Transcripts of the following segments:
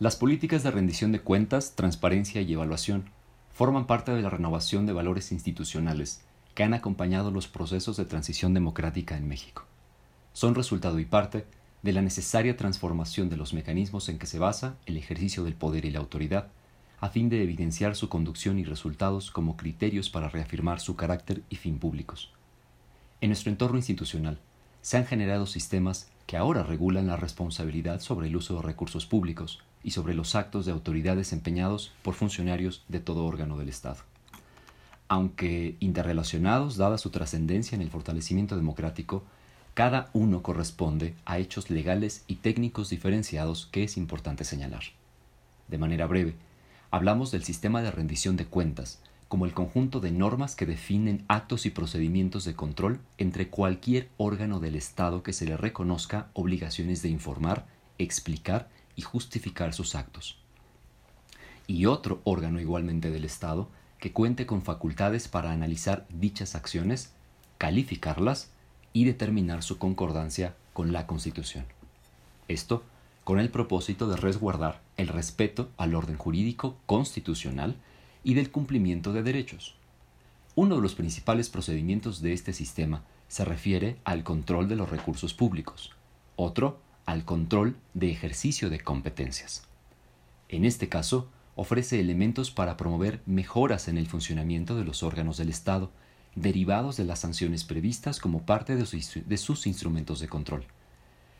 Las políticas de rendición de cuentas, transparencia y evaluación forman parte de la renovación de valores institucionales que han acompañado los procesos de transición democrática en México. Son resultado y parte de la necesaria transformación de los mecanismos en que se basa el ejercicio del poder y la autoridad, a fin de evidenciar su conducción y resultados como criterios para reafirmar su carácter y fin públicos. En nuestro entorno institucional se han generado sistemas que ahora regulan la responsabilidad sobre el uso de recursos públicos y sobre los actos de autoridad desempeñados por funcionarios de todo órgano del Estado. Aunque interrelacionados, dada su trascendencia en el fortalecimiento democrático, cada uno corresponde a hechos legales y técnicos diferenciados que es importante señalar. De manera breve, hablamos del sistema de rendición de cuentas como el conjunto de normas que definen actos y procedimientos de control entre cualquier órgano del Estado que se le reconozca obligaciones de informar, explicar y justificar sus actos. Y otro órgano igualmente del Estado que cuente con facultades para analizar dichas acciones, calificarlas y determinar su concordancia con la Constitución. Esto con el propósito de resguardar el respeto al orden jurídico constitucional y del cumplimiento de derechos. Uno de los principales procedimientos de este sistema se refiere al control de los recursos públicos, otro al control de ejercicio de competencias. En este caso, ofrece elementos para promover mejoras en el funcionamiento de los órganos del Estado derivados de las sanciones previstas como parte de sus, instrumentos de control.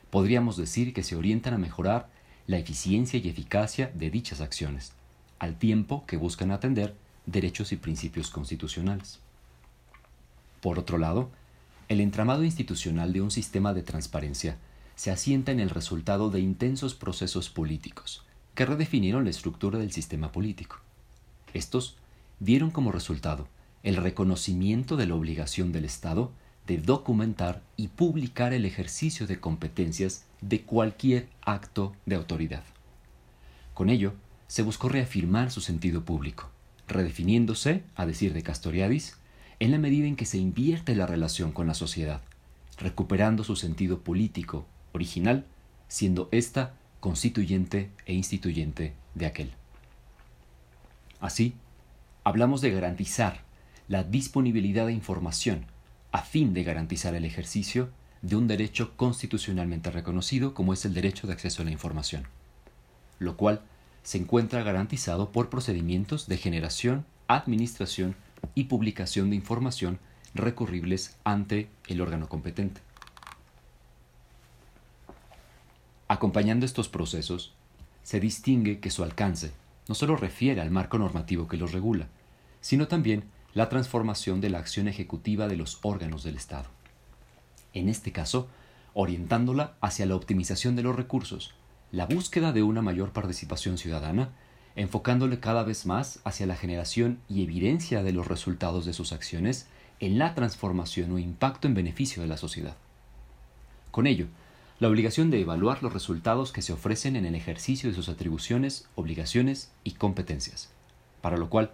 Podríamos decir que se orientan a mejorar la eficiencia y eficacia de dichas acciones, al tiempo que buscan atender derechos y principios constitucionales. Por otro lado, el entramado institucional de un sistema de transparencia se asienta en el resultado de intensos procesos políticos que redefinieron la estructura del sistema político. Estos dieron como resultado el reconocimiento de la obligación del Estado de documentar y publicar el ejercicio de competencias de cualquier acto de autoridad. Con ello, se buscó reafirmar su sentido público, redefiniéndose, a decir de Castoriadis, en la medida en que se invierte la relación con la sociedad, recuperando su sentido político original, siendo ésta constituyente e instituyente de aquel. Así, hablamos de garantizar la disponibilidad de información a fin de garantizar el ejercicio de un derecho constitucionalmente reconocido como es el derecho de acceso a la información, lo cual se encuentra garantizado por procedimientos de generación, administración y publicación de información recurribles ante el órgano competente. Acompañando estos procesos, se distingue que su alcance no solo refiere al marco normativo que los regula, sino también la transformación de la acción ejecutiva de los órganos del Estado. En este caso, orientándola hacia la optimización de los recursos, la búsqueda de una mayor participación ciudadana, enfocándole cada vez más hacia la generación y evidencia de los resultados de sus acciones en la transformación o impacto en beneficio de la sociedad. Con ello, la obligación de evaluar los resultados que se ofrecen en el ejercicio de sus atribuciones, obligaciones y competencias, para lo cual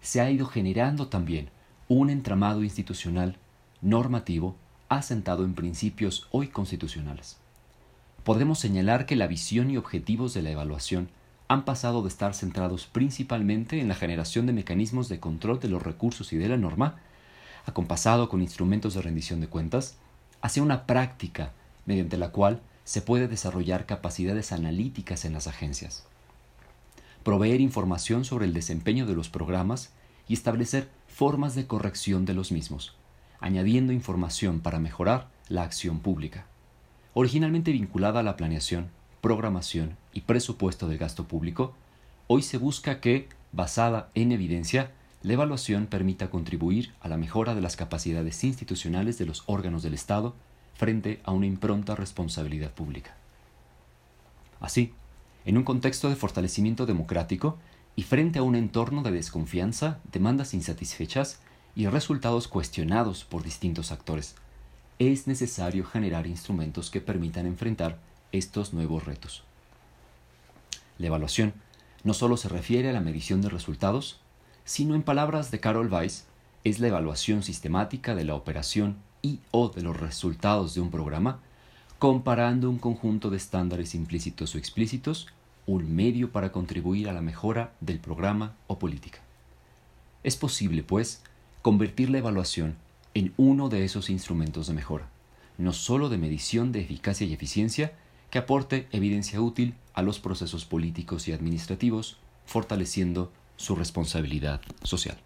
se ha ido generando también un entramado institucional normativo asentado en principios hoy constitucionales podemos señalar que la visión y objetivos de la evaluación han pasado de estar centrados principalmente en la generación de mecanismos de control de los recursos y de la norma, acompasado con instrumentos de rendición de cuentas, hacia una práctica mediante la cual se puede desarrollar capacidades analíticas en las agencias, proveer información sobre el desempeño de los programas y establecer formas de corrección de los mismos, añadiendo información para mejorar la acción pública originalmente vinculada a la planeación, programación y presupuesto del gasto público, hoy se busca que, basada en evidencia, la evaluación permita contribuir a la mejora de las capacidades institucionales de los órganos del Estado frente a una impronta responsabilidad pública. Así, en un contexto de fortalecimiento democrático y frente a un entorno de desconfianza, demandas insatisfechas y resultados cuestionados por distintos actores, es necesario generar instrumentos que permitan enfrentar estos nuevos retos. La evaluación no solo se refiere a la medición de resultados, sino en palabras de Carol Weiss, es la evaluación sistemática de la operación y o de los resultados de un programa, comparando un conjunto de estándares implícitos o explícitos un medio para contribuir a la mejora del programa o política. Es posible, pues, convertir la evaluación en uno de esos instrumentos de mejora, no sólo de medición de eficacia y eficiencia, que aporte evidencia útil a los procesos políticos y administrativos, fortaleciendo su responsabilidad social.